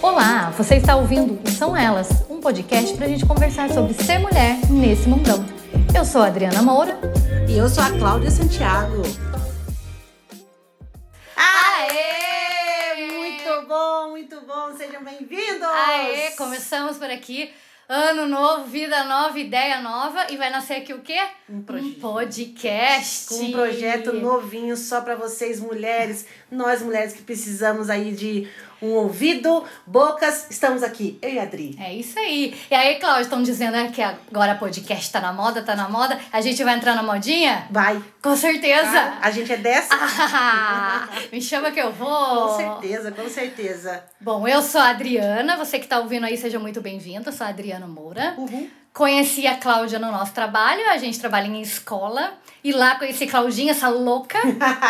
Olá, você está ouvindo o São Elas, um podcast para a gente conversar sobre ser mulher nesse mundão. Eu sou a Adriana Moura. E eu sou a Cláudia Santiago. Aê! Muito bom, muito bom. Sejam bem-vindos! Aê! Começamos por aqui. Ano novo, vida nova, ideia nova. E vai nascer aqui o quê? Um. Um podcast. Com um projeto novinho só para vocês, mulheres. Nós, mulheres que precisamos aí de um ouvido, bocas. Estamos aqui, eu e a Adri. É isso aí. E aí, Cláudia, estão dizendo né, que agora podcast tá na moda, tá na moda. A gente vai entrar na modinha? Vai. Com certeza. Tá? A gente é dessa? Ah, me chama que eu vou. Com certeza, com certeza. Bom, eu sou a Adriana. Você que tá ouvindo aí, seja muito bem-vinda. Eu sou a Adriana Moura. Uhum. Conheci a Cláudia no nosso trabalho, a gente trabalha em escola. E lá conheci Claudinha, essa louca.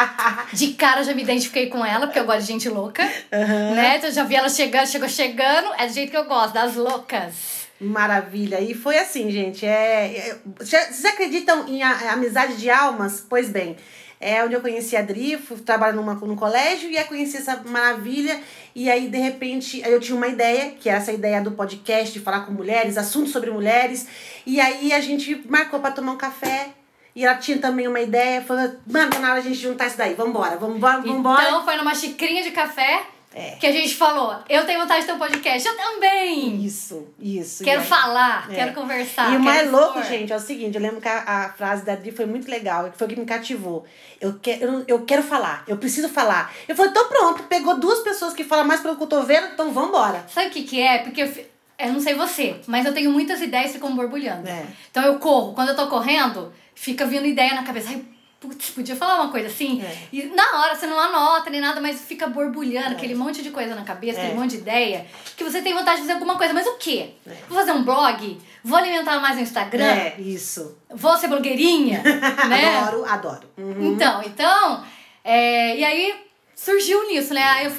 De cara já me identifiquei com ela, porque eu gosto de gente louca. Uhum. Né? Então já vi ela chegando, chegou chegando. É do jeito que eu gosto, das loucas. Maravilha. E foi assim, gente. É, é, vocês acreditam em amizade de almas? Pois bem, é onde eu conheci a Adri, fui trabalhar numa, num colégio e aí conheci essa maravilha. E aí, de repente, eu tinha uma ideia, que era essa ideia do podcast, de falar com mulheres, assuntos sobre mulheres. E aí a gente marcou para tomar um café. E ela tinha também uma ideia, falou, mano, tá na hora a gente juntar isso daí, vambora, vambora, vambora. Então foi numa xicrinha de café É. que a gente falou: eu tenho vontade de ter um podcast, eu também. Isso, isso. Quero falar, É. quero conversar. E o mais quero louco, expor. gente, é o seguinte, eu lembro que a, a frase da Adri foi muito legal, que foi o que me cativou. Eu, que, eu, eu quero falar, eu preciso falar. Eu falei, então pronto, pegou duas pessoas que falam mais pelo vendo, então vambora. Sabe o que, que é? Porque eu, eu não sei você, mas eu tenho muitas ideias que ficam borbulhando. É. Então eu corro. Quando eu tô correndo, fica vindo ideia na cabeça. Ai, putz, podia falar uma coisa assim. É. E na hora você não anota nem nada, mas fica borbulhando aquele monte de coisa na cabeça, É. aquele monte de ideia, que você tem vontade de fazer alguma coisa. Mas o quê? É. Vou fazer um blog? Vou alimentar mais no Instagram? É, isso. Vou ser blogueirinha? né? Adoro, adoro. Uhum. Então, então, é, e aí surgiu nisso, né? Eu,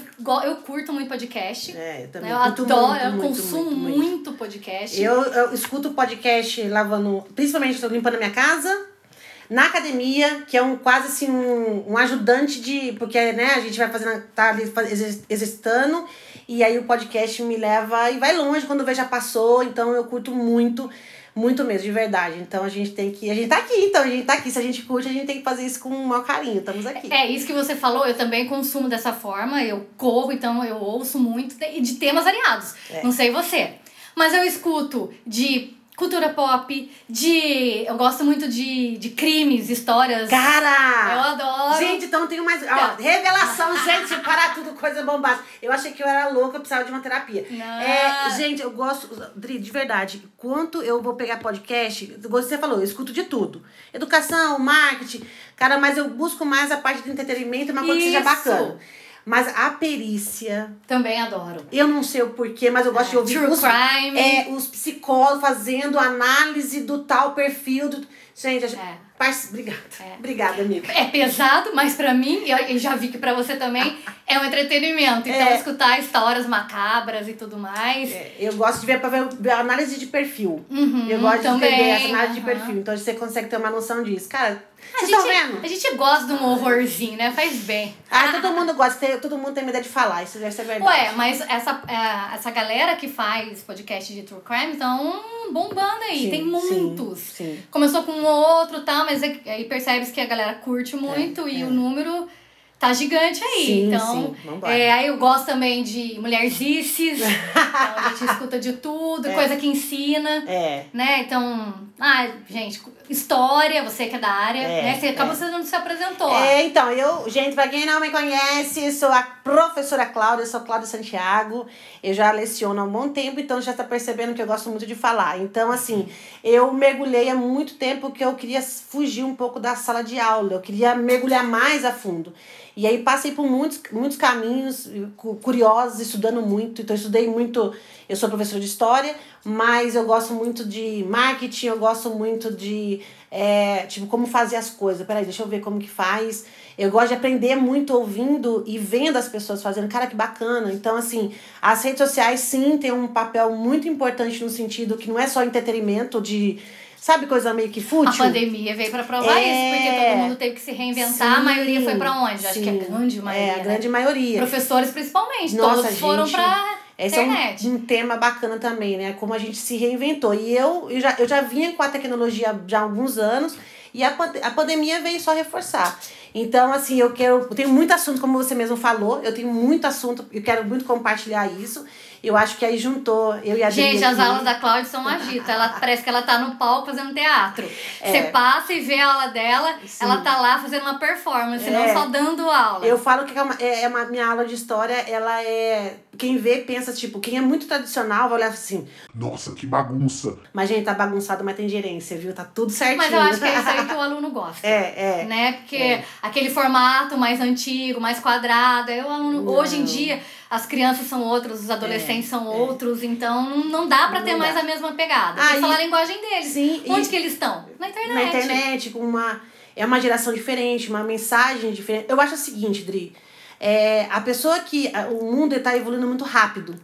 eu curto muito podcast. É, eu também Eu adoro, muito, eu muito, consumo muito, muito, podcast. Eu, eu escuto podcast lavando, principalmente estou limpando a minha casa, na academia, que é um quase assim um, um ajudante de. Porque né, a gente vai fazendo, tá ali exercitando, e aí o podcast me leva e vai longe quando vê já passou, então eu curto muito. Muito mesmo, de verdade. Então a gente tem que. A gente tá aqui, então a gente tá aqui. Se a gente curte, a gente tem que fazer isso com o maior carinho. Estamos aqui. É isso que você falou, eu também consumo dessa forma, eu corro, então eu ouço muito de, de temas variados. É. Não sei você. Mas eu escuto de cultura pop, de. Eu gosto muito de, de crimes, histórias. Cara! Eu adoro. Gente, então tem mais. Ó, Tá. revelação, gente, parar tudo, coisa bombástica. Eu achei que eu era louca, eu precisava de uma terapia. Não. É, gente, eu gosto. Dri, de verdade, quanto eu vou pegar podcast, você falou, eu escuto de tudo. Educação, marketing, cara, mas eu busco mais a parte do entretenimento, uma coisa que seja Isso. bacana. Mas a perícia, Também adoro. eu não sei o porquê, mas eu gosto de ouvir True os, crime. é, os psicólogos fazendo análise do tal perfil. Do... Gente. É. Parce... obrigada. É. Obrigada, amiga. É pesado, mas pra mim, e eu já vi que pra você também, é um entretenimento. Então, É. escutar histórias macabras e tudo mais. É, eu gosto de ver para ver ver a análise de perfil. Uhum, eu gosto também, de entender essa análise de aham. perfil. Então você consegue ter uma noção disso. Cara, vocês estão vendo? a gente gosta de um horrorzinho, né? Faz bem. Ah, todo mundo gosta, todo mundo tem medo de falar, isso deve ser verdade. Ué, mas essa, é, essa galera que faz podcast de true crime estão bombando aí. Sim, Tem sim, muitos. sim. Começou com um ou outro, tá? Mas é- aí percebes que a galera curte muito e é. o número tá gigante aí. Sim, então, sim, é, aí eu gosto também de mulherzices. então a gente escuta de tudo, coisa que ensina. É. Né? Então, ah, gente, história, você que é da área, É, né? Você acabou é. você não se apresentou. É, então, eu, gente, pra quem não me conhece, sou a professora Cláudia, sou Cláudia Santiago. Eu já leciono há um bom tempo, então já tá percebendo que eu gosto muito de falar. Então, assim, eu mergulhei há muito tempo que eu queria fugir um pouco da sala de aula, eu queria mergulhar mais a fundo. E aí passei por muitos, muitos caminhos cu- curiosos, estudando muito. Então, eu estudei muito. Eu sou professora de história, mas eu gosto muito de marketing, eu gosto muito de. é, tipo, como fazer as coisas. Peraí, deixa eu ver como que faz. Eu gosto de aprender muito ouvindo e vendo as pessoas fazendo. Cara, que bacana. Então, assim, as redes sociais, sim, têm um papel muito importante no sentido que não é só entretenimento de Sabe coisa meio que fútil? A pandemia veio pra provar É. isso, porque todo mundo teve que se reinventar. a Sim, maioria foi pra onde? Acho que sim. a grande maioria. É, a né? grande maioria. Professores principalmente. Nossa, todos foram gente, Esse é internet. um, um tema bacana também, né? Como a gente se reinventou. E eu, eu, já, eu já vinha com a tecnologia já há alguns anos e a, a pandemia veio só reforçar. Então, assim, eu quero. Eu tenho muito assunto, como você mesmo falou, eu tenho muito assunto, eu quero muito compartilhar isso. Eu acho que aí juntou eu e a Gente, as aulas da Cláudia são agito. Ela parece que ela tá no palco fazendo teatro. É. Você passa e vê a aula dela, Sim. ela tá lá fazendo uma performance, não É. só dando aula. Eu falo que é uma, é é uma minha aula de história, ela é. Quem vê pensa, tipo, quem é muito tradicional vai olhar assim, Nossa, que bagunça. mas gente, tá bagunçado, mas tem gerência, viu? Tá tudo certinho. Mas eu acho que é isso aí que o aluno gosta. É, é. Né? Porque É. aquele formato mais antigo, mais quadrado, aí o aluno. Não. Hoje em dia, as crianças são outras, os adolescentes são é. outros, então não- dá pra Não ter dá. mais a mesma pegada. Ah, Tem que falar a linguagem deles. Sim, Onde e- que eles estão? Na internet. na internet, com uma. É uma geração diferente, uma mensagem diferente. Eu acho o seguinte, Dri. É, a pessoa que. O mundo está evoluindo muito rápido.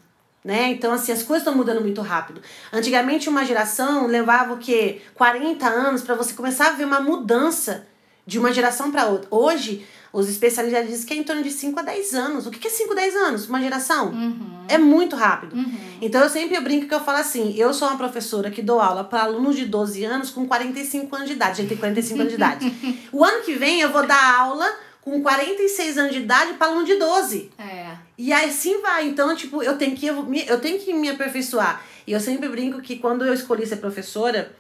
Né? Então, assim, as coisas estão mudando muito rápido. Antigamente, uma geração levava o quê? 40 anos para você começar a ver uma mudança de uma geração para outra. Hoje, os especialistas dizem que é em torno de 5 a 10 anos. O que é 5 a 10 anos? Uma geração? Uhum. É muito rápido. Uhum. Então eu sempre brinco que eu falo assim, eu sou uma professora que dou aula para alunos de 12 anos com 45 anos de idade. A gente tem 45 anos de idade. O ano que vem eu vou dar aula com 46 anos de idade para aluno de 12. É. E aí assim vai. Então, tipo, eu tenho que eu, eu tenho que me aperfeiçoar. E eu sempre brinco que quando eu escolhi ser professora,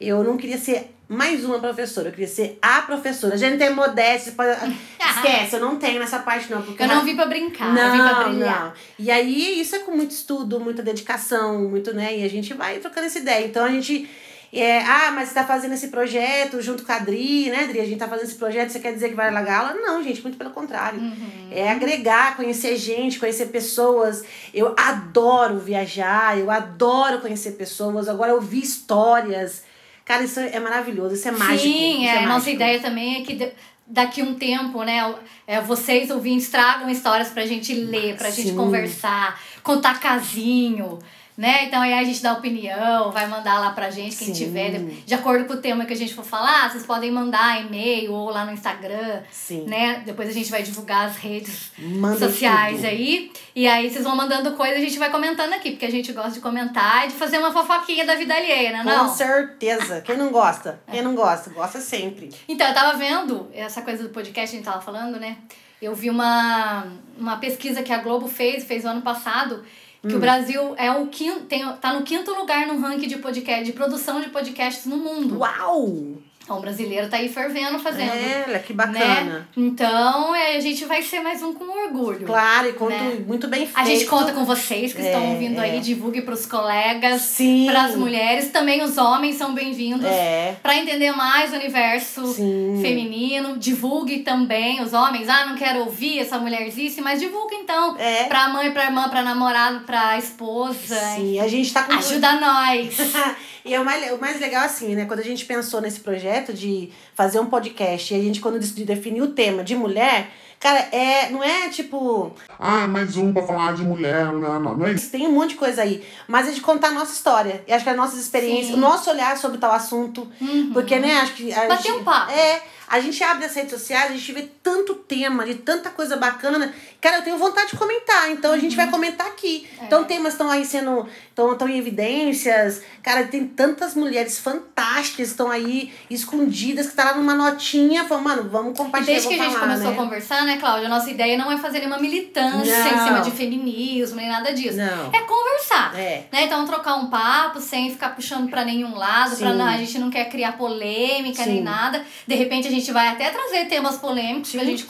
eu não queria ser mais uma professora, eu queria ser a professora. A gente tem modéstia, pode... esquece, eu não tenho nessa parte não, porque Eu não vim pra brincar, eu vim pra brilhar. não. E aí, isso é com muito estudo, muita dedicação, muito, né? E a gente vai trocando essa ideia. Então, a gente... É, ah, mas você tá fazendo esse projeto junto com a Adri, né, Adri? A gente tá fazendo esse projeto, você quer dizer que vai largar aula? Não, gente, muito pelo contrário. Uhum. É agregar, conhecer gente, conhecer pessoas. Eu adoro viajar, eu adoro conhecer pessoas, agora ouvir histórias. Cara, isso é maravilhoso, isso é mágico. Sim, é, a nossa ideia também é que daqui um tempo, né, é, vocês ouvintes tragam histórias pra gente ler, pra gente Sim. conversar, contar casinho, né? Então aí a gente dá opinião, vai mandar lá pra gente, quem Sim. tiver, de, acordo com o tema que a gente for falar, vocês podem mandar e-mail ou lá no Instagram, Sim. né? Depois a gente vai divulgar as redes Manda sociais tudo. aí. E aí vocês vão mandando coisa e a gente vai comentando aqui, porque a gente gosta de comentar e de fazer uma fofoquinha da vida alheia, né? Não? Com certeza. Quem não gosta? Quem não gosta? Gosta sempre. Então, eu tava vendo essa coisa do podcast que a gente tava falando, né? Eu vi uma, uma pesquisa que a Globo fez, fez o ano passado, que Hum. o Brasil é o quinto, tem, tá no quinto lugar no ranking de podcast, de produção de podcasts no mundo. Uau! Então, o brasileiro tá aí fervendo fazendo. É, que Né? bacana. Então, é, a gente vai ser mais um com orgulho. Claro, e conto Né? muito bem feito. A gente conta com vocês que É, estão ouvindo aí, é. divulgue pros colegas, Sim. pras mulheres, também os homens são bem-vindos. É. Pra entender mais o universo Sim. feminino, divulgue também os homens. Ah, não quero ouvir essa mulher existe, mas divulga então. É. Pra mãe, pra irmã, pra namorado, pra esposa. Sim, a gente tá com. Ajuda nós. e é o mais, o mais legal, assim, né? Quando a gente pensou nesse projeto de fazer um podcast e a gente, quando decidiu definir o tema de mulher, cara, é, não é tipo. Ah, mais um pra falar de mulher. Não, não, não é isso. Tem um monte de coisa aí. Mas é de contar a nossa história. E acho que as nossas experiências, Sim. o nosso olhar sobre tal assunto. Uhum. Porque, né, acho que. A Bater gente, um papo. É. A gente abre as redes sociais, a gente vê tanto tema, de tanta coisa bacana. Cara, eu tenho vontade de comentar, então a gente Uhum. vai comentar aqui. É. Então, temas estão aí sendo. Estão em evidências. Cara, tem tantas mulheres fantásticas estão aí escondidas, que tá lá numa notinha. Falando, mano, vamos E compartilhar. desde que a vou gente falar, começou né? a conversar, né, Cláudia? A nossa ideia não é fazer nenhuma militância Não. em cima de feminismo, nem nada disso. Não. É conversar. É. Né? Então, trocar um papo sem ficar puxando pra nenhum lado, pra Sim. não, a gente não quer criar polêmica Sim. nem nada. De repente, a gente vai até trazer temas polêmicos pra Sim, gente sim.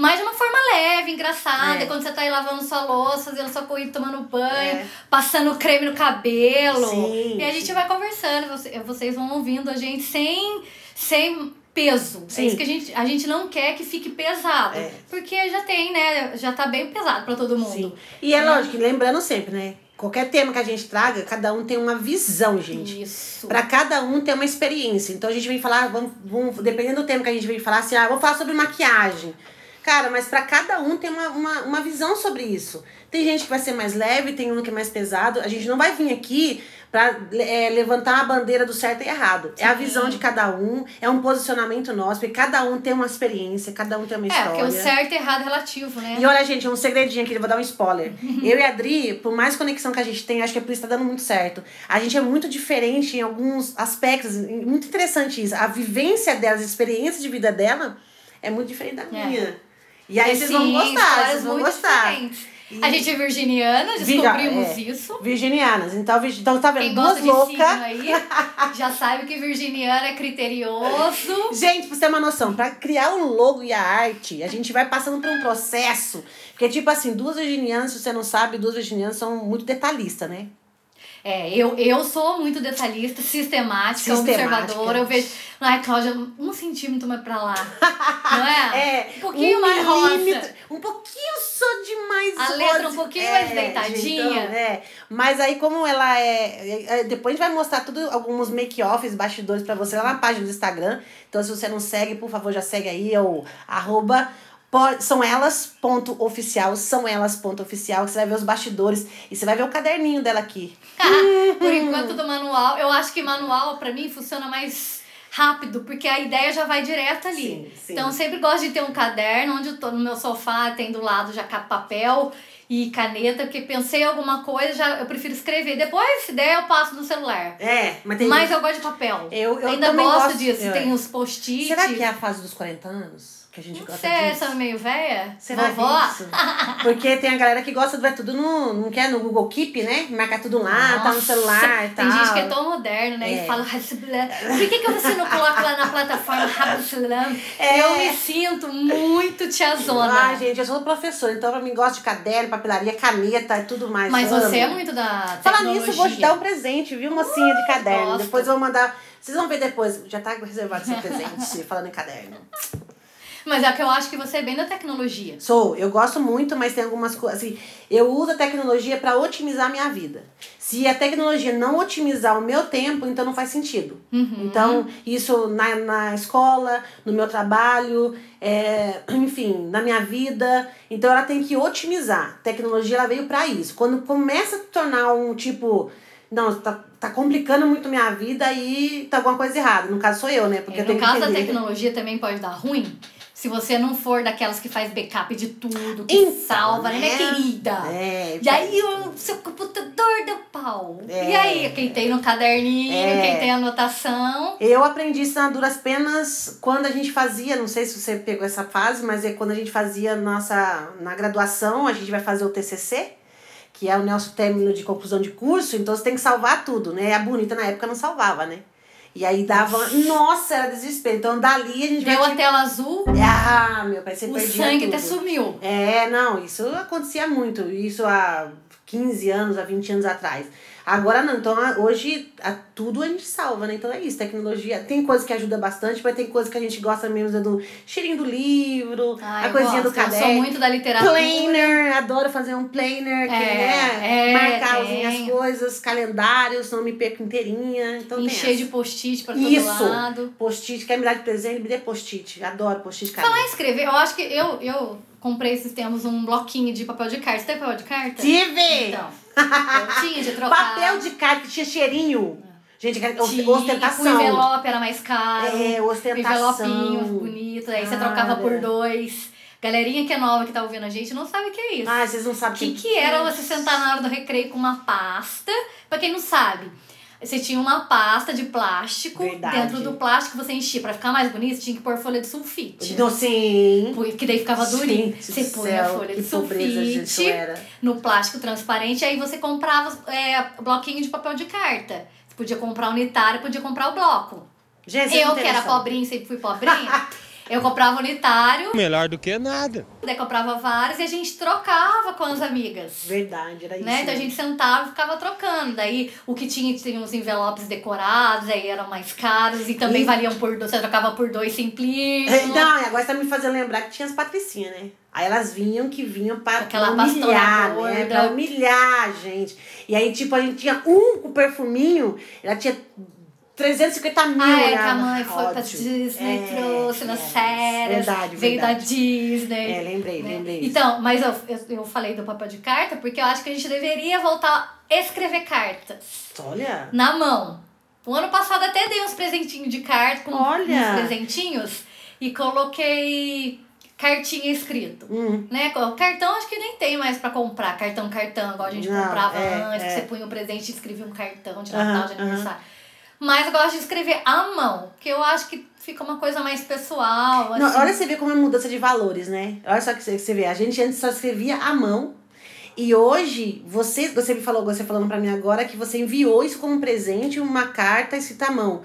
Mas de uma forma leve, engraçada. É. Quando você tá aí lavando sua louça, fazendo sua corrida, tomando banho, É. passando creme no cabelo. Sim, e a gente vai conversando, você- vocês vão ouvindo a gente sem, sem peso. É Sim. isso que a gente, a gente não quer que fique pesado. É. Porque já tem, né? Já tá bem pesado pra todo mundo. Sim. E é lógico, lembrando sempre, né? Qualquer tema que a gente traga, cada um tem uma visão, gente. Isso. Pra cada um tem uma experiência. Então a gente vem falar, vamos, vamos, dependendo do tema que a gente vem falar, assim, ah, vou falar sobre maquiagem. Cara, mas pra cada um tem uma, uma, uma visão sobre isso. Tem gente que vai ser mais leve, tem um que é mais pesado. A gente não vai vir aqui pra é, levantar a bandeira do certo e errado. É a visão de cada um, é um posicionamento nosso, porque cada um tem uma experiência, cada um tem uma É, história. porque o certo e errado é relativo, né? E olha, gente, um segredinho aqui, eu vou dar um spoiler. eu e a Adri, por mais conexão que a gente tem, acho que é por isso que tá dando muito certo. A gente é muito diferente em alguns aspectos. Muito interessante isso. A vivência dela, a experiência de vida dela é muito diferente da É. E aí vocês vão gostar, vocês vão gostar. diferentes. A gente é virginiana, descobrimos é. isso. Virginianas. Então, então tá vendo? Quem Duas loucas. aí já sabe que virginiano é criterioso. Gente, pra você ter uma noção, pra criar o logo e a arte, a gente vai passando por um processo. Porque, tipo assim, duas virginianas, se você não sabe, duas virginianas são muito detalhistas, né? É, eu, eu sou muito detalhista, sistemática, Sistemática. observadora. Eu vejo, ai, Cláudia, um centímetro mais pra lá. Não é? É, Um pouquinho um mais rosa. Um pouquinho só demais A rosa. letra um pouquinho mais deitadinha. então, é. Mas aí, como ela é, é, Depois a gente vai mostrar tudo, alguns make-offs, bastidores pra você lá na página do Instagram. Então, se você não segue, por favor, já segue aí. É o arroba. São elas, ponto oficial, são elas, ponto oficial, que você vai ver os bastidores e você vai ver o caderninho dela aqui. Por enquanto do manual, eu acho que manual pra mim funciona mais rápido, porque a ideia já vai direto ali. Sim, sim. Então eu sempre gosto de ter um caderno onde eu tô no meu sofá, tem do lado já papel e caneta, porque pensei em alguma coisa, já eu prefiro escrever. Depois, se der, eu passo no celular. É, mas tem. Mas eu gosto de papel. Eu- eu Ainda gosto gosto- disso. é. Tem os post-it. Será que é a fase dos 40 anos? Que a gente Não gosta sei, disso? essa meio velha? Será Vovó? é isso? Porque tem a galera que gosta de ver tudo no. Não quer no Google Keep, né? Marcar tudo lá, tá no Nossa, celular e tal. Tem gente que é tão moderno, né? É. E fala, por que, que você não coloca lá na plataforma Rabsalam? É. Eu me sinto muito tiazona. Ai, gente, eu sou professora, então pra mim gosto de caderno, papelaria, caneta e tudo mais. Mas amo. você é muito da Falar tecnologia. nisso, eu vou te dar um presente, viu? Mocinha de caderno. gosto. Depois eu vou mandar. Vocês vão ver depois. Já tá reservado seu presente, falando em caderno. Mas é que eu acho que você é bem da tecnologia. Sou, eu gosto muito, mas tem algumas coisas. Assim, eu uso a tecnologia para otimizar a minha vida. Se a tecnologia não otimizar o meu tempo, então não faz sentido. Uhum. Então, isso na, na escola, no meu trabalho, é, enfim, na minha vida. Então, ela tem que otimizar. A tecnologia ela veio para isso. Quando começa a tornar um tipo. Não, tá, tá complicando muito minha vida aí tá alguma coisa errada. No caso, sou eu, né? Porque É, eu tenho caso que entender. tecnologia também pode dar ruim. Se você não for daquelas que faz backup de tudo, que Então, salva, né, né? querida? É, E aí o seu computador deu pau. É. E aí, quem tem no caderninho, É. quem tem anotação. Eu aprendi isso na duras penas quando a gente fazia, não sei se você pegou essa fase, mas é quando a gente fazia nossa na graduação, a gente vai fazer o TCC, que é o nosso término de conclusão de curso, então você tem que salvar tudo, né? A bonita na época não salvava, né? E aí dava, nossa, era desespero. Então dali a gente Deu a tela azul, Ah, meu pai, você o perdia sangue tudo. até sumiu. É, não, isso acontecia muito. Isso há 15 anos, há 20 anos atrás. Agora não, então a- hoje a, tudo a gente salva, né? Então é isso, tecnologia. Tem coisa que ajuda bastante, mas tem coisa que a gente gosta mesmo é do cheirinho do livro, Ai, a eu coisinha do gosto, eu caderno. sou muito da literatura. Planner, adoro fazer um planner, que É, né? é, marcar as tem. minhas coisas, calendários, não me perco inteirinha. Então Encher de post-it pra todo Isso. lado. Post-it, quer me dar de presente, me dê post-it. Adoro post-it Falar caderno. em escrever, eu acho que eu, eu comprei esses tempos um bloquinho de papel de carta. Você tem papel de carta? Tive! Então, tinha de trocar. Papel de carta que tinha cheirinho. Gente, que- Tinha, ostentação. O envelope era mais caro. É, O ostentação. envelopinho bonito. Aí você Cara. trocava por dois. Galerinha que é nova que tá ouvindo a gente não sabe o que é isso. Ah, vocês não sabem O que, que era você sentar na hora do recreio com uma pasta? Pra quem não sabe, você tinha uma pasta de plástico. Verdade. Dentro do plástico você enchia. Pra ficar mais bonito, tinha que pôr folha de sulfite. Não, sim. Porque daí ficava durinho. Você põe a folha de sulfite no plástico transparente, aí você comprava é, bloquinho de papel de carta. Você podia comprar unitário, podia comprar o bloco. Gente, vocês eu, que era pobrinha, sempre fui pobrinha, eu comprava unitário, Melhor do que nada. daí comprava vários e a gente trocava com as amigas. Verdade, era isso. Né? Então a gente sentava e ficava trocando. Daí o que tinha, tinha uns envelopes decorados, aí eram mais caros e também E- valiam por dois. Você trocava por dois simplíssimos. É, Não, e agora você tá me fazendo lembrar que tinha as patricinhas, né? Aí elas vinham que vinham pra, Aquela pra humilhar, né? Pra humilhar a gente. E aí, tipo, a gente tinha um com perfuminho, ela tinha 350 mil. Ah, é que a mãe foi pra Ótimo. Disney, É, trouxe nas é, férias, Verdade, veio verdade. da Disney. É, lembrei, né? lembrei. Então, mas eu, eu, eu falei do papel de carta porque eu acho que a gente deveria voltar a escrever cartas Olha. na mão. O ano passado até dei uns presentinhos de carta, com Olha. uns presentinhos, e coloquei cartinha escrito. Hum. Né? Cartão acho que nem tem mais pra comprar. Cartão, cartão, igual a gente Não, comprava é, antes, é. que você punha um presente e escrevia um cartão de Natal, de aniversário. Mas eu gosto de escrever à mão, que eu acho que fica uma coisa mais pessoal. Não, assim. olha você vê como é mudança de valores, né? Olha só que você, que você vê. A gente antes só escrevia à mão. E hoje, você, você me falou, você falando pra mim agora, que você enviou isso como presente, uma carta escrita à mão.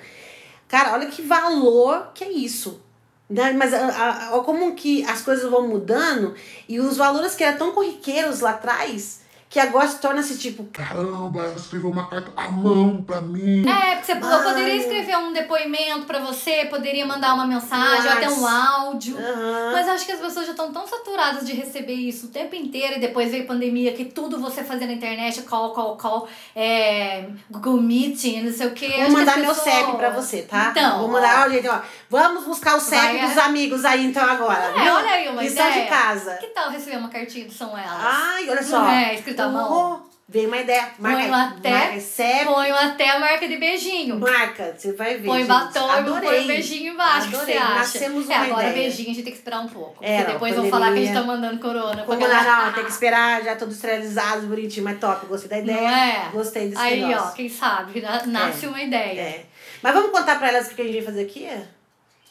Cara, olha que valor que é isso. Né? Mas a- como que as coisas vão mudando e os valores que eram tão corriqueiros lá atrás, que agora se torna-se tipo, Caramba, ela escreveu uma carta à mão pra mim. É, porque você, Ai. poderia escrever um depoimento pra você, poderia mandar uma mensagem, ou até um Mas- áudio. aham. Mas acho que as pessoas já estão tão saturadas de receber isso o tempo inteiro e depois veio pandemia, que tudo você fazia na internet, call, call, call, é, Google Meeting, não sei o quê. Vou Acho que mandar meu pessoas- CEP pra você, tá? Então, Vou mandar, ó, gente, ó. Vamos buscar o CEP Vai, dos é. amigos aí, então, agora. É, olha aí uma Lição ideia. de casa. Que tal receber uma cartinha do São Elas? Ai, olha só. Não é, escrito à mão. Oh, veio uma ideia. Marca, Põe até- marca CEP, Ponho até a marca de beijinho. marca. Você vai ver, Põe gente. batom e Adorei. põe um beijinho embaixo. O que você Adorei. acha? Nascemos é, uma agora ideia. beijinho a gente tem que esperar um pouco. É, porque não, depois vão falar que a gente tá mandando corona. Como galera. não, tem que esperar já tudo esterilizado, bonitinho, mas top. Gostei da ideia. Não é? Gostei desse Aí, negócio. ó, quem sabe, na- nasce uma ideia. É. Mas vamos contar pra elas o que a gente vai fazer aqui?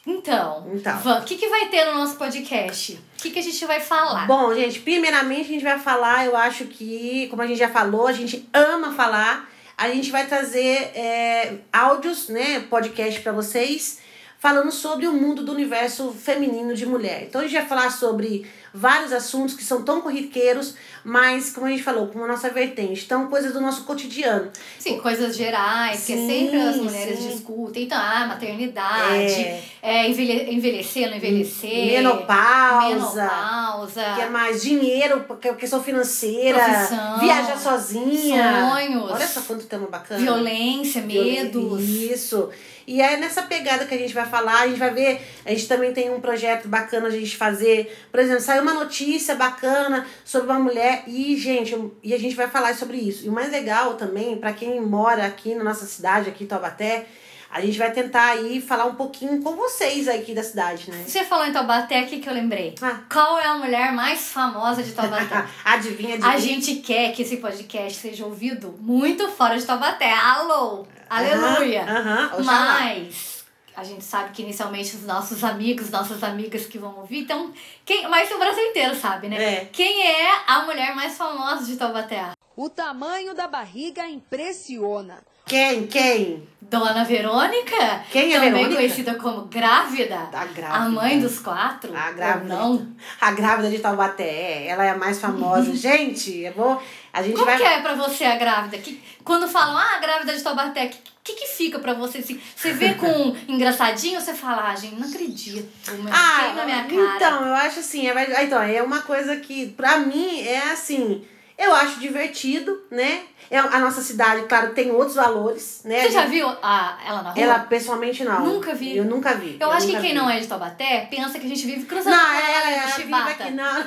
Então, Então. O que, que vai ter no nosso podcast? O que, que a gente vai falar? Bom, gente, primeiramente a gente vai falar, eu acho que, como a gente já falou, a gente ama falar. A gente vai trazer é, áudios, né, podcast pra vocês, falando sobre o mundo do universo feminino de mulher. Então a gente vai falar sobre vários assuntos que são tão corriqueiros, mas, como a gente falou, com a nossa vertente. Então, coisas do nosso cotidiano. Sim, coisas gerais, que Sim, sempre as mulheres sim. discutem. Então, ah, maternidade, É. é, envelhe- envelhecer, não envelhecer. Menopausa. Menopausa. Que é mais dinheiro, porque- questão financeira, Profissão. viajar sozinha. Sonhos. Olha só quanto tema bacana. Violência, medos. Isso. E é nessa pegada que a gente vai falar, a gente vai ver, a gente também tem um projeto bacana a gente fazer. Por exemplo, saiu uma notícia bacana sobre uma mulher e, gente, e a gente vai falar sobre isso. E o mais legal também, para quem mora aqui na nossa cidade, aqui em Taubaté, a gente vai tentar aí falar um pouquinho com vocês aqui da cidade, né? Você falou em Taubaté, o que eu lembrei? Ah. Qual é a mulher mais famosa de Taubaté? adivinha, adivinha. A gente quer que esse podcast seja ouvido muito fora de Taubaté. Alô! Aleluia! Aham, oxalá. Mas a gente sabe que inicialmente os nossos amigos, nossas amigas que vão ouvir, então. Quem, mas o Brasil inteiro sabe, né? É. Quem é a mulher mais famosa de Taubaté? O tamanho da barriga impressiona. Quem? Quem? Dona Verônica? Quem é Também Verônica? conhecida como grávida. A grávida. A mãe dos quatro. A grávida. não? A grávida de Taubaté, é, ela é a mais famosa. gente, eu vou. A gente Como vai. que é pra você a grávida? Que, quando falam, ah, a grávida de Taubaté, o que, que, que fica pra você? Assim, você vê com engraçadinho, você fala, ah, gente, não acredito, Ah, na minha cara. então, eu acho assim, é, vai- então, é uma coisa que, pra mim, é assim, eu acho divertido, né? É, a nossa cidade, claro, tem outros valores, né? Você já viu a, ela na rua? Ela, pessoalmente, não. Nunca vi. Eu nunca vi. Eu, acho que quem vi. não é de Taubaté pensa que a gente vive cruzando Não, é, ela, é, ela vive Chibata. aqui, não.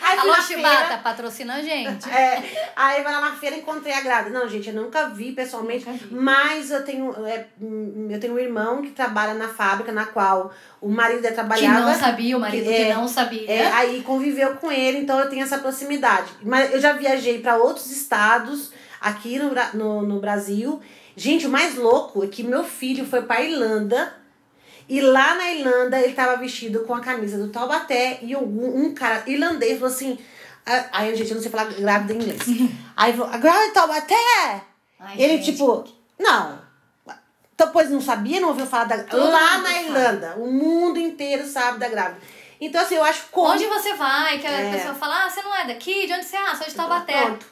Aí Alô, na feira, Chibata, patrocina a gente. É, aí vai lá na feira e encontrei a grávida. Não, gente, eu nunca vi pessoalmente, Nunca vi. mas eu tenho, é, hum, eu tenho um irmão que trabalha na fábrica na qual o marido dele Que trabalhava. não sabia, o marido que- que é, não sabia. É, aí conviveu com ele, então eu tenho essa proximidade. Mas eu já viajei para outros estados aqui no, no, no Brasil. Gente, o mais louco é que meu filho foi pra Irlanda. E lá na Irlanda ele tava vestido com a camisa do Taubaté e um, um cara irlandês falou assim. ah, Aí, gente, eu não sei falar grávida em inglês. Aí falou, a grávida Taubaté? Ai, ele, gente, tipo, não. Então, pois não sabia, não ouviu falar da. Todo lá na sabe. Irlanda. O mundo inteiro sabe da grávida. Então, assim, eu acho como. Onde você vai, que a É. pessoa fala, ah, você não é daqui? De onde você é? Ah, sou de Taubaté. Pronto.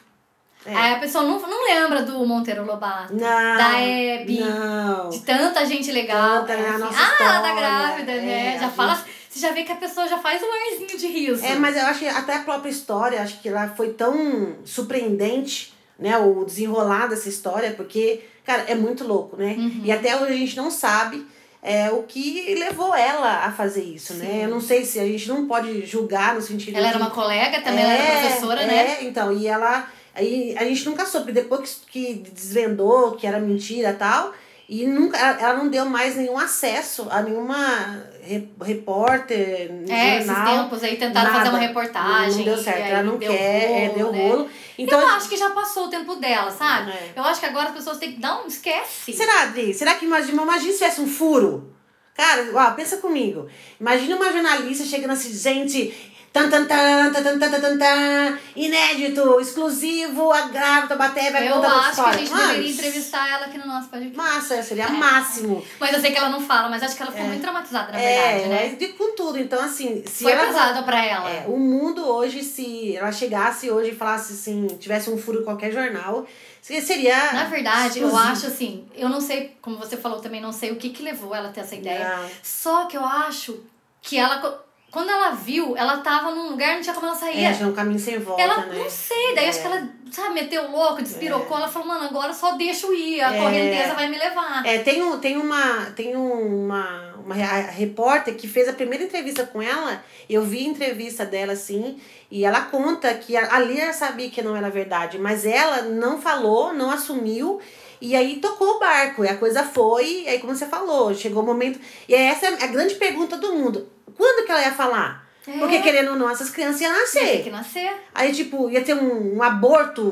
É. Aí a pessoa não, não lembra do Monteiro Lobato. Não. Da Hebe. Não. De tanta gente legal. Tanta, a assim. ah, ela tá grávida, né? é, já fala. gente- Você já vê que a pessoa já faz um arzinho de riso. É, mas eu acho que até a própria história, acho que ela foi tão surpreendente, né? O desenrolar dessa história, porque, Cara, é muito louco, né? Uhum. E até hoje a gente não sabe é, o que levou ela a fazer isso, né? Eu não sei se a gente não pode julgar no sentido Ela era de- uma colega, também ela era professora, é, né? então, e ela. Aí a gente nunca soube, depois que, que desvendou que era mentira e tal, e nunca, ela, não deu mais nenhum acesso a nenhuma re- repórter, É, esses jornal. tempos aí tentaram fazer uma nada. reportagem. Não deu certo, ela não deu quer, é, rolo, deu né? rolo. Então, eu acho que já passou o tempo dela, sabe? É. Eu acho que agora as pessoas têm que dar um esquece. Será, Adri? Será que imagina, imagina se tivesse um furo? Cara, ó, pensa comigo. Imagina uma jornalista chegando assim, gente. Tan, tan, tan, tan, tan, tan, tan, tan, inédito, exclusivo, a grávida Baté vai contar a história. Eu acho que a gente mas... deveria entrevistar ela aqui no nosso podcast. Massa, seria é. máximo. Mas eu sei que ela não fala, mas acho que ela ficou é. muito traumatizada, na é, verdade, né? É, com tudo. Então, assim... Se Foi ela, pesado pra ela. É, o mundo hoje, se ela chegasse hoje e falasse assim, tivesse um furo em qualquer jornal, seria... Na verdade, exclusivo. eu acho assim, eu não sei, como você falou também, não sei o que que levou ela a ter essa ideia. Só que eu acho que ela quando ela viu, ela tava num lugar, não tinha como ela sair. É, acho é um caminho sem volta, ela, né? não sei, daí acho É. que ela, sabe, meteu o louco, despirocou, ela falou, mano, agora só deixa eu ir, a É. correnteza vai me levar. É, tem, um, tem, uma, tem uma, uma repórter que fez a primeira entrevista com ela. Eu vi a entrevista dela assim, e ela conta que a- ali ela sabia que não era verdade, mas ela não falou, não assumiu. E aí tocou o barco, e a coisa foi, e aí como você falou, chegou o momento. E essa é a grande pergunta do mundo: quando que ela ia falar? É. Porque querendo ou não, essas crianças iam nascer. que nascer. Aí, tipo, ia ter um, um aborto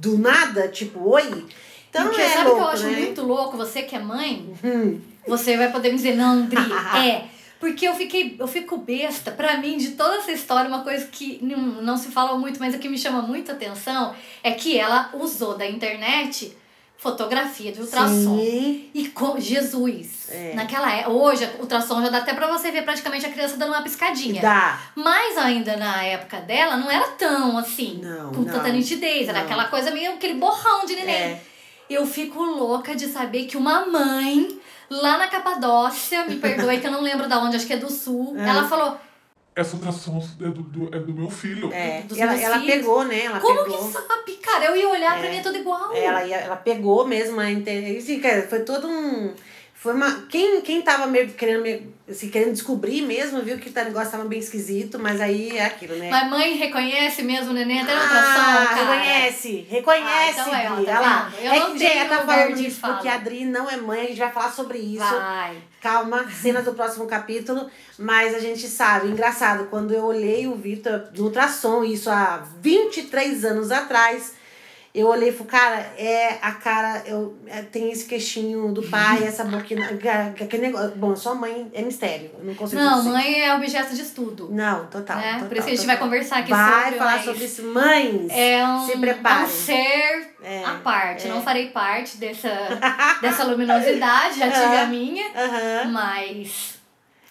do nada, tipo, oi. Então Porque é sabe o louco, que eu acho né? muito louco? Você que é mãe, Hum. você vai poder me dizer, não, Dri, é. Porque eu fiquei, eu fico besta. Pra mim, de toda essa história, uma coisa que não, não se fala muito, mas o que me chama muita atenção é que ela usou da internet fotografia de ultrassom. Sim. E com Jesus, É. naquela época, hoje o ultrassom já dá até pra você ver praticamente a criança dando uma piscadinha. Dá. Mas ainda na época dela não era tão assim, Não, com não, tanta nitidez, era não. aquela coisa meio aquele borrão de neném. É. Eu fico louca de saber que uma mãe lá na Capadócia, me perdoe que eu não lembro da onde, acho que é do sul, É. ela falou: Essa ultrassom é do, do- é do meu filho. É. Dos E ela, ela filhos. pegou, né? Ela "Como pegou. que sabe, cara? Eu ia olhar pra mim é tudo igual". Ela, ia- ela pegou mesmo a internet. cara, Foi todo um. Foi uma. Quem, quem tava meio querendo, meio, assim, querendo descobrir mesmo, viu que o negócio tava bem esquisito, mas aí é aquilo, né? Mas mãe reconhece mesmo o neném até na ultrassom, Ah, cara. reconhece, reconhece, Ah, então é, tá olha lá. Eu é não que, tenho tá lugar falando de isso fala. porque a Adri não é mãe, a gente vai falar sobre isso. Vai. Calma, cenas do próximo capítulo, mas a gente sabe, engraçado, quando eu olhei o Vitor no ultrassom, isso há 23 anos atrás, eu olhei e falei, cara, é a cara, eu, é, tem esse queixinho do pai, essa boquinha, aquele negócio. Bom, sua mãe é mistério, eu não consigo Não, dizer. mãe é objeto de estudo. Não, total, né? total. Por isso que a gente total. vai conversar aqui vai sobre, falar mas sobre isso. Mães, É um, se é um preparem. ser É, à parte. é. Não farei parte dessa, dessa luminosidade, já tive a minha, Aham. mas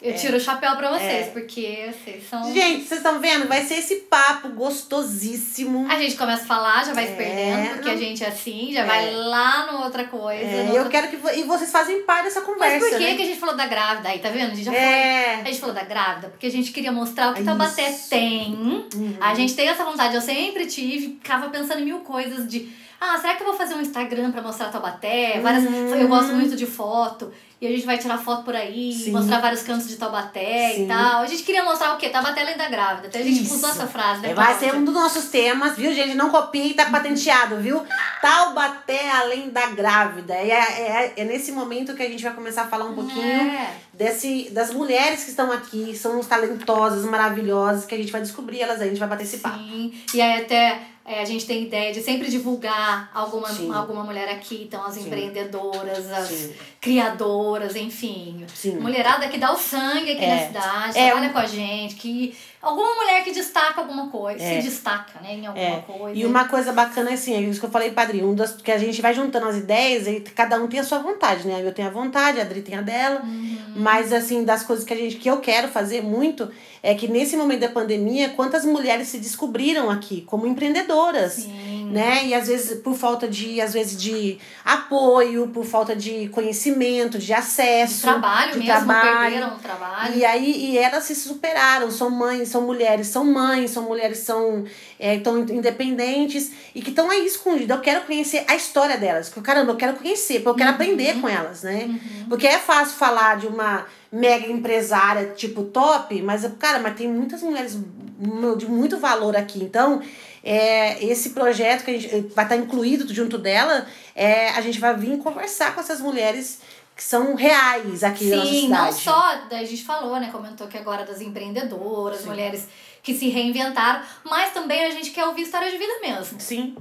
eu tiro o chapéu pra vocês, É. porque vocês são. Gente, vocês estão vendo? Vai ser esse papo gostosíssimo. A gente começa a falar, já vai se É, perdendo, porque a gente é assim, já É. vai lá no outra coisa. É, eu quero que. E vocês fazem parte dessa conversa. Mas por que, né? que a gente falou da grávida aí, tá vendo? A gente já É. foi. A gente falou da grávida porque a gente queria mostrar o que Isso. Taubaté tem. Uhum. A gente tem essa vontade, eu sempre tive, ficava pensando em mil coisas de. Ah, será que eu vou fazer um Instagram pra mostrar Taubaté? Várias, Uhum. Eu gosto muito de foto. E a gente vai tirar foto por aí, Sim. mostrar vários cantos de Taubaté Sim. e tal. A gente queria mostrar o quê? Taubaté além da grávida. Até a gente Isso. usou essa frase, né? É, vai ser um dos nossos temas, viu, gente? Não copie, tá patenteado, viu? Taubaté além da grávida. E é, é, é nesse momento que a gente vai começar a falar um pouquinho É. desse, das mulheres que estão aqui, são talentosas, maravilhosas, que a gente vai descobrir elas a gente vai papo. Sim, e aí até é, a gente tem ideia de sempre divulgar alguma, Sim. alguma mulher aqui, então as Sim. empreendedoras, as Sim. criadoras, enfim. Mulherada que dá o sangue aqui É. na cidade, É, trabalha um- com a gente, que alguma mulher que destaca alguma coisa, É. se destaca, né, em alguma É, coisa. e uma coisa bacana é assim, é isso que eu falei, padrinho, um das, que a gente vai juntando as ideias e cada um tem a sua vontade, né? Eu tenho a vontade, a Adri tem a dela, Uhum. mas assim, das coisas que a gente que eu quero fazer muito é que nesse momento da pandemia, quantas mulheres se descobriram aqui como empreendedoras. empreendedoras. Sim. Né? E às vezes por falta de, às vezes, de apoio, por falta de conhecimento, de acesso. De trabalho de mesmo, trabalho. perderam o trabalho. E aí e elas se superaram, são mães, são mulheres, são mães, são mulheres são é, tão independentes e que estão aí escondidas. Eu quero conhecer a história delas. porque, Caramba, eu quero conhecer, porque eu quero aprender com elas, né? Porque é fácil falar de uma mega empresária tipo top, mas cara, mas tem muitas mulheres mu- de muito valor aqui. Então, é, esse projeto que a gente vai estar incluído junto dela, é, a gente vai vir conversar com essas mulheres que são reais aqui na nossa Sim, cidade. não só, a gente falou, né? Comentou que agora das empreendedoras, mulheres que se reinventaram, mas também a gente quer ouvir história de vida mesmo. Sim.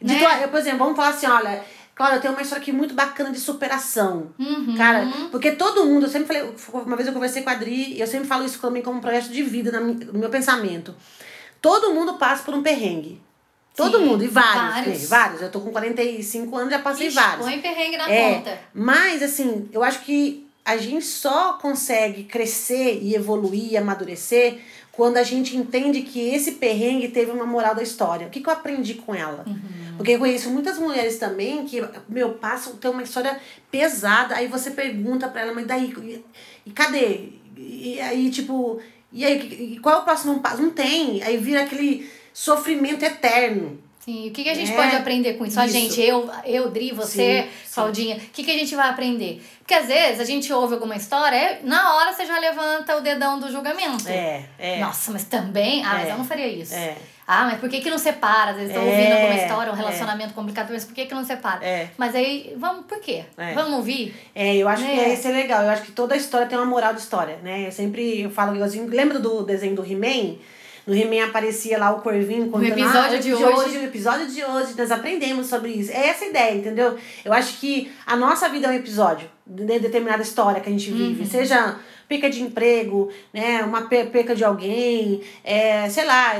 Né? tua- por exemplo, vamos falar assim, olha, Cláudia, eu tenho uma história aqui muito bacana de superação. Uhum. Cara, porque todo mundo, eu sempre falei, uma vez eu conversei com a Adri, e eu sempre falo isso também como um projeto de vida no meu pensamento. Todo mundo passa por um perrengue. Todo Sim, mundo, e vários, vários. né? vários. Eu tô com 45 anos, já passei Ixi, vários. põe perrengue na É, conta. Mas, assim, eu acho que a gente só consegue crescer e evoluir e amadurecer quando a gente entende que esse perrengue teve uma moral da história. O que, que eu aprendi com ela? Uhum. Porque eu conheço muitas mulheres também que, meu, passam, tem uma história pesada, aí você pergunta pra ela, mas daí, e, e cadê? E, aí, tipo, e aí, e qual é o próximo passo? Não tem. Aí vira aquele sofrimento eterno. Sim, o que, que a gente É, pode aprender com isso? A isso. gente, eu, eu, Dri, você. Claudinha, o que, que a gente vai aprender? Porque às vezes a gente ouve alguma história, é- na hora você já levanta o dedão do julgamento. É, é. Nossa, mas também. Ah, mas É. eu não faria isso. É. Ah, mas por que, que não separa? Às vezes estão É, ouvindo alguma história, um é. relacionamento complicado, mas por que, que não separa? É. Mas aí, vamos, por quê? É. Vamos ouvir? É, eu acho que Né? esse é legal. Eu acho que toda história tem uma moral de história, né? Eu sempre eu falo igualzinho. Lembra do desenho do He-Man? No He-Man aparecia lá o Corvinho contando episódio ah, de hoje. hoje." O episódio de hoje, nós aprendemos sobre isso. É essa a ideia, entendeu? Eu acho que a nossa vida é um episódio de determinada história que a gente vive. Uhum. Seja perca de emprego, né? Uma pe- perca de alguém, é, sei lá.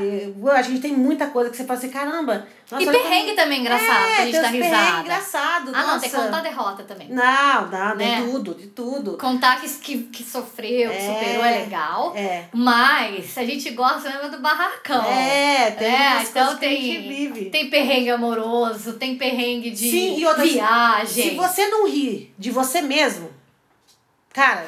A gente tem muita coisa que você fala assim, caramba. nossa, e perrengue como- também engraçado, é, pra gente dar risada. engraçado. Ah, não, tem que nossa. contar a derrota também. Não, não, Né? de tudo, de tudo. Contar que, que, que sofreu, que É. superou é legal. É. Mas a gente gosta mesmo do barracão. É, tem É, então tem, tem perrengue amoroso, tem perrengue de Sim, e outra, viagem. Se você não rir de você mesmo, cara,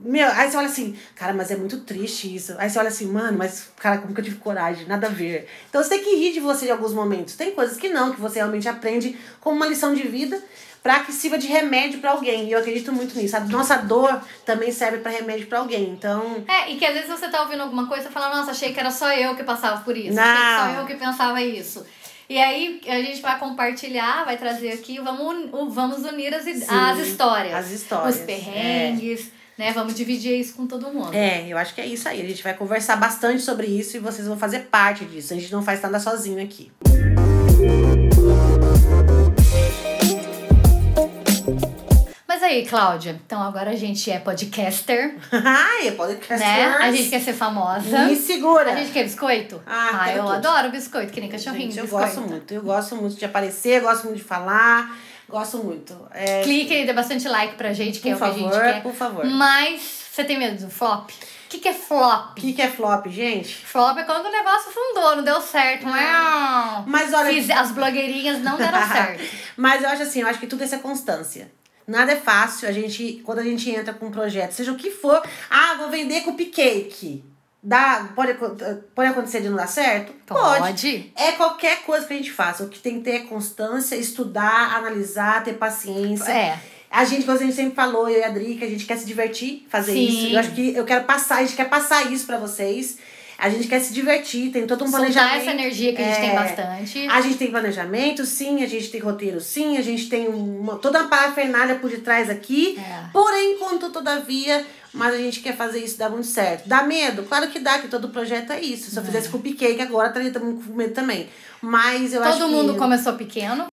meu, aí você olha assim, cara, mas é muito triste isso. Aí você olha assim, mano, mas, cara, como que eu tive coragem? Nada a ver. Então você tem que rir de você em alguns momentos. Tem coisas que não, que você realmente aprende como uma lição de vida pra que sirva de remédio pra alguém. E eu acredito muito nisso. A nossa dor também serve pra remédio pra alguém. Então, É, e que às vezes você tá ouvindo alguma coisa e fala, nossa, achei que era só eu que passava por isso. Não. Achei que só eu que pensava isso. E aí a gente vai compartilhar, vai trazer aqui, vamos, vamos unir as, Sim, as histórias. as histórias, Os perrengues, né? Vamos dividir isso com todo mundo. É, eu acho que é isso aí. A gente vai conversar bastante sobre isso e vocês vão fazer parte disso. A gente não faz nada sozinho aqui. Mas aí, Cláudia, então agora a gente é podcaster, Ai, pode né? A gente quer ser famosa. Me segura. A gente quer biscoito? Ah, quero eu tudo. adoro biscoito, que nem cachorrinho. Gente, eu biscoito. gosto muito. Eu gosto muito de aparecer, gosto muito de falar. Gosto muito. É, Clique e dê bastante like pra gente, que por é o que a favor, gente quer. por favor. Mas você tem medo do flop? O que, que é flop? O que, que é flop, gente? Flop é quando o negócio fundou, não deu certo. Não. Mas olha. Fiz- as blogueirinhas não deram certo. Mas eu acho assim, eu acho que tudo isso é constância. Nada é fácil, a gente, quando a gente entra com um projeto, seja o que for, ah, vou vender cupcake. Dá, pode, acon- pode acontecer de não dar certo? Pode. É qualquer coisa que a gente faça. O que tem que ter é constância, estudar, analisar, ter paciência. É. A gente, como a gente sempre falou, eu e a Adri, que a gente quer se divertir, fazer Sim. isso. Eu acho que eu quero passar, a gente quer passar isso pra vocês. A gente quer se divertir, tem todo um Soltar planejamento. essa energia que a gente É. tem bastante. A gente tem planejamento, sim, a gente tem roteiro, sim, a gente tem uma, toda uma parafernália por detrás aqui. É. Porém, contudo, todavia, mas a gente quer fazer isso dar muito certo. Dá medo? Claro que dá, que todo projeto é isso. Se eu fizesse cupcake agora, estaria com medo também. Mas eu acho Todo que... mundo começou pequeno.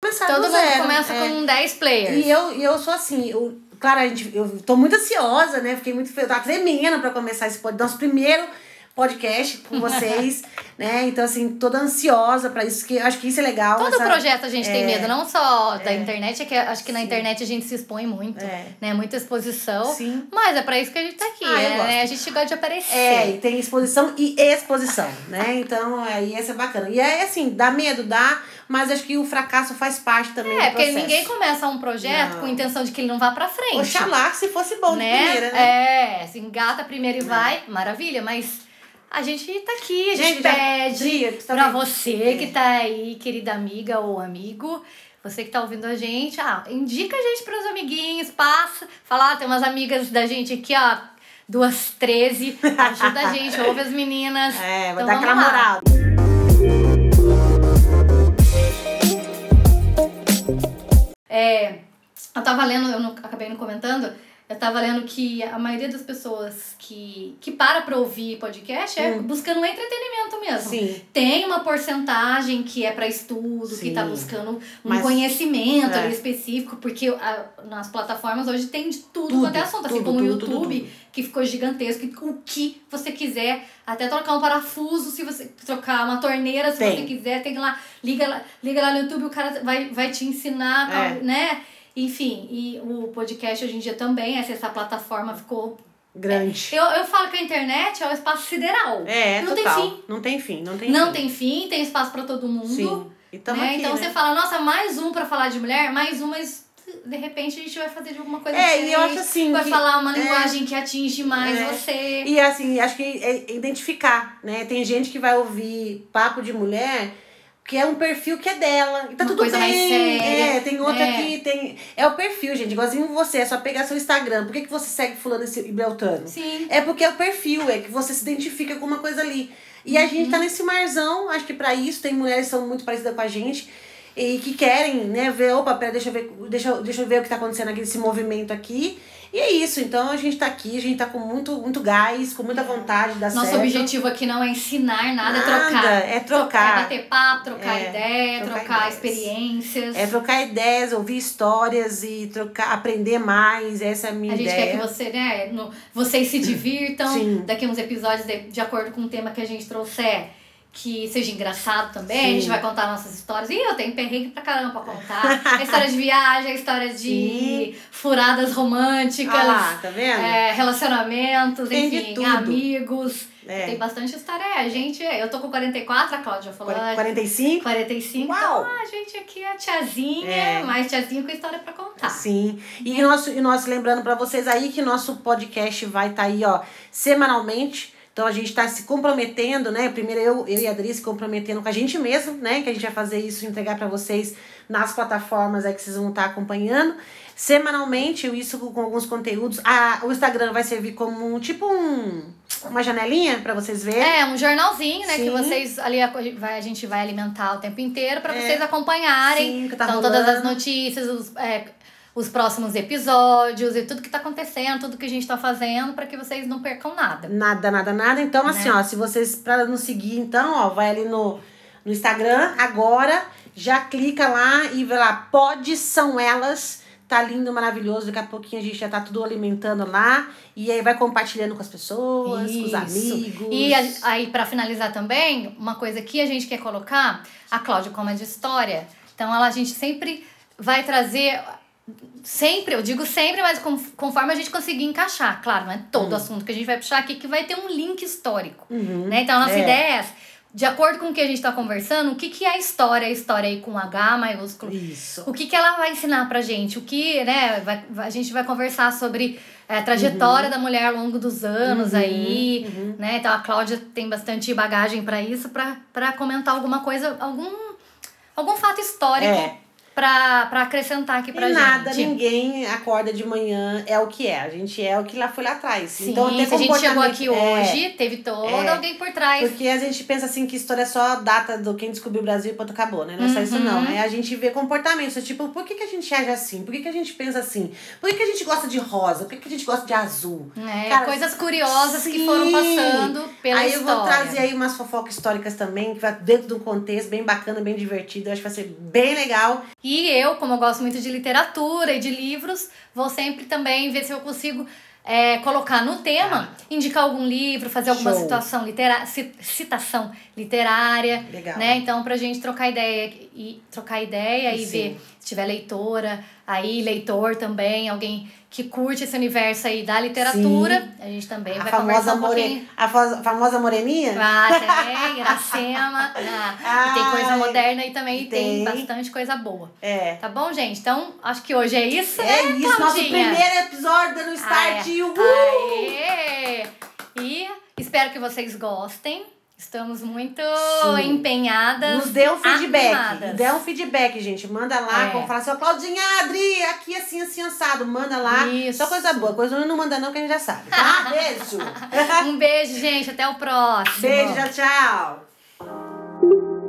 Todo do mundo zero, começa é. com 10 players. E eu, e eu sou assim, eu, claro, a gente, eu tô muito ansiosa, né? Fiquei muito. Eu tava tremendo pra começar esse podcast. Nosso primeiro podcast com vocês, né? Então, assim, toda ansiosa pra isso, que acho que isso é legal. Todo essa- projeto a gente tem é, medo, não só da internet, é que acho que na internet a gente se expõe muito, É. né? Muita exposição. Sim. Mas é pra isso que a gente tá aqui, Ah, eu né? A gente gosta de aparecer. É, e tem exposição e exposição, né? Então, aí essa é bacana. E é assim, dá medo, dá, mas acho que o fracasso faz parte também É, do porque processo. ninguém começa um projeto Não. com a intenção de que ele não vá pra frente. Oxalá se fosse bom de né? primeira, né? É, se engata primeiro e vai, maravilha, mas a gente tá aqui, a gente, Gente, já- pede tá pra você É. que tá aí, querida amiga ou amigo, você que tá ouvindo a gente, ah, indica a gente pros amiguinhos, passa, fala, ah, tem umas amigas da gente aqui, ó, duas 13, ajuda a gente, ouve as meninas. É, vai Então dar aquela moral. É, eu tava lendo, eu não, acabei não comentando, eu tava lendo que a maioria das pessoas que, que para pra ouvir podcast é buscando um entretenimento mesmo. Hum. Sim. Tem uma porcentagem que é pra estudo, que Sim. tá buscando um Mas- conhecimento é. específico, porque a- nas plataformas hoje tem de tudo, Tudo, quanto é assunto, assim tudo, como o YouTube, tudo. que ficou gigantesco, o que você quiser, até trocar um parafuso, se você trocar uma torneira, se Tem. você quiser, tem lá, liga lá, liga lá no YouTube, o cara vai, vai te ensinar, É. né? Enfim, e o podcast hoje em dia também, essa, essa plataforma ficou. Grande. Eu, eu falo que a internet é o espaço sideral. É, não total. tem fim. Não tem fim, não tem Não fim. tem fim, tem espaço pra todo mundo. Sim. E né? aqui, então né? você fala, nossa, mais um pra falar de mulher, mais um, mas de repente a gente vai fazer de alguma coisa É, diferente. e eu acho assim Vai que- falar uma é. linguagem que atinge mais É. você. E assim, acho que é identificar, né? Tem gente que vai ouvir papo de mulher que é um perfil que é dela. E tá Uma tudo coisa bem. mais séria, É, tem outra é. que tem. É o perfil, gente. Igualzinho você, é só pegar seu Instagram. Por que, que você segue fulano e Beltano? Sim. É porque é o perfil, é que você se identifica com uma coisa ali. E a gente tá Uhum. nesse marzão, acho que pra isso tem mulheres que são muito parecidas com a gente e que querem, né, ver, opa, pera, deixa eu ver, deixa, deixa eu ver o que tá acontecendo aqui, esse movimento aqui. E é isso, então a gente tá aqui, a gente tá com muito, muito gás, com muita vontade de dar Nosso certo. objetivo aqui não é ensinar nada, é Nada, trocar. é trocar. É bater papo, trocar É, ideia, trocar trocar, ideias. experiências. É trocar ideias, ouvir histórias e trocar, aprender mais, essa é a minha A gente ideia. quer que você, né, no, vocês se divirtam. Sim. Daqui a uns episódios, de, de acordo com o tema que a gente trouxer, que seja engraçado também. A Sim. gente vai contar nossas histórias. Ih, eu tenho perrengue pra caramba pra contar. a história de viagem, a história de Sim. furadas românticas. Lá, tá vendo? é, relacionamentos, Tem enfim, amigos. É. Tem bastante história. É, a gente, eu tô com 44, a Cláudia falou. ah, 45? 45. Uau! Então, a gente aqui é tiazinha, É. mas tiazinha com história pra contar. Sim. E nosso, e nós lembrando pra vocês aí que nosso podcast vai estar aí, ó, semanalmente. Então a gente tá se comprometendo, né? Primeiro eu, eu e a Adri se comprometendo com a gente mesmo, né? Que a gente vai fazer isso, entregar pra vocês nas plataformas aí que vocês vão estar acompanhando. Semanalmente, isso com, alguns conteúdos. A, o Instagram vai servir como um, tipo um, uma janelinha pra vocês verem. É, um jornalzinho, né? Que Sim. vocês ali a, vai, a gente vai alimentar o tempo inteiro pra É. vocês acompanharem. Sim, que tá então, todas as rolando. notícias, os, é, os próximos episódios e tudo que tá acontecendo, tudo que a gente tá fazendo, pra que vocês não percam nada. Nada, nada, nada. Então, assim, Né? ó, se vocês, pra nos seguir, então, ó, vai ali no, no Instagram agora, já clica lá e vê lá, pode são elas. Tá lindo, maravilhoso. Daqui a pouquinho a gente já tá tudo alimentando lá. E aí vai compartilhando com as pessoas, com os Isso. amigos. E a- aí, pra finalizar também, uma coisa que a gente quer colocar, a Cláudia, como é de história, então ela, a gente sempre vai trazer. Sempre, eu digo sempre, mas conforme a gente conseguir encaixar. Claro, não é todo assunto que a gente vai puxar aqui que vai ter um link histórico. Uhum. Né? Então, a nossa É. ideia é essa. De acordo com o que a gente está conversando, o que, que é a história? A história aí com H maiúsculo. Isso. O que, que ela vai ensinar pra gente? O que, né? Vai, a gente vai conversar sobre é, a trajetória da mulher ao longo dos anos Uhum, aí, uhum. né? Então a Cláudia tem bastante bagagem pra isso, pra comentar alguma coisa, algum, algum fato histórico É. pra pra acrescentar aqui pra e nada, gente. ninguém acorda de manhã, é o que é. A gente é o que lá foi lá atrás. Sim, então, tem se a gente chegou aqui é. hoje, teve todo É. alguém por trás. Porque a gente pensa assim que história é só data do quem descobriu o Brasil e ponto acabou, né? Não é só isso Uhum. não. É a gente vê comportamentos. Tipo, por que, que a gente age assim? Por que, que a gente pensa assim? Por que, que a gente gosta de rosa? Por que, que a gente gosta de azul? né? Cara, Coisas curiosas que sim. foram passando pela aí história. eu vou trazer aí umas fofocas históricas também, que vai dentro de um contexto bem bacana, bem divertido. Eu acho que vai ser bem legal. E eu, como eu gosto muito de literatura e de livros, vou sempre também ver se eu consigo é, colocar no tema, indicar algum livro, fazer alguma Show. situação litera ci- citação literária, Legal. né? Então, pra gente trocar ideia e trocar ideia e Sim. ver se tiver leitora, aí leitor também, alguém que curte esse universo aí da literatura, a gente também A vai famosa, conversar um more... a fa- famosa moreninha? Ah, tem, Iracema. Ah, e tem coisa moderna aí também, e tem, tem. bastante coisa boa. É. Tá bom, gente? Então, acho que hoje é isso, É né, isso, nosso Claudinha? primeiro episódio dando start. Ah, é. E espero que vocês gostem. Estamos muito Sim. empenhadas. Nos dê um feedback. animadas. Dê um feedback, gente. Manda lá, É. como falar assim, ó, Claudinha, Adri, aqui assim, assim, assado. Manda lá. Isso. Só coisa boa. Coisa ruim não manda não, que a gente já sabe, tá? Beijo. Um beijo, gente. Até o próximo. Beijo, tchau, tchau.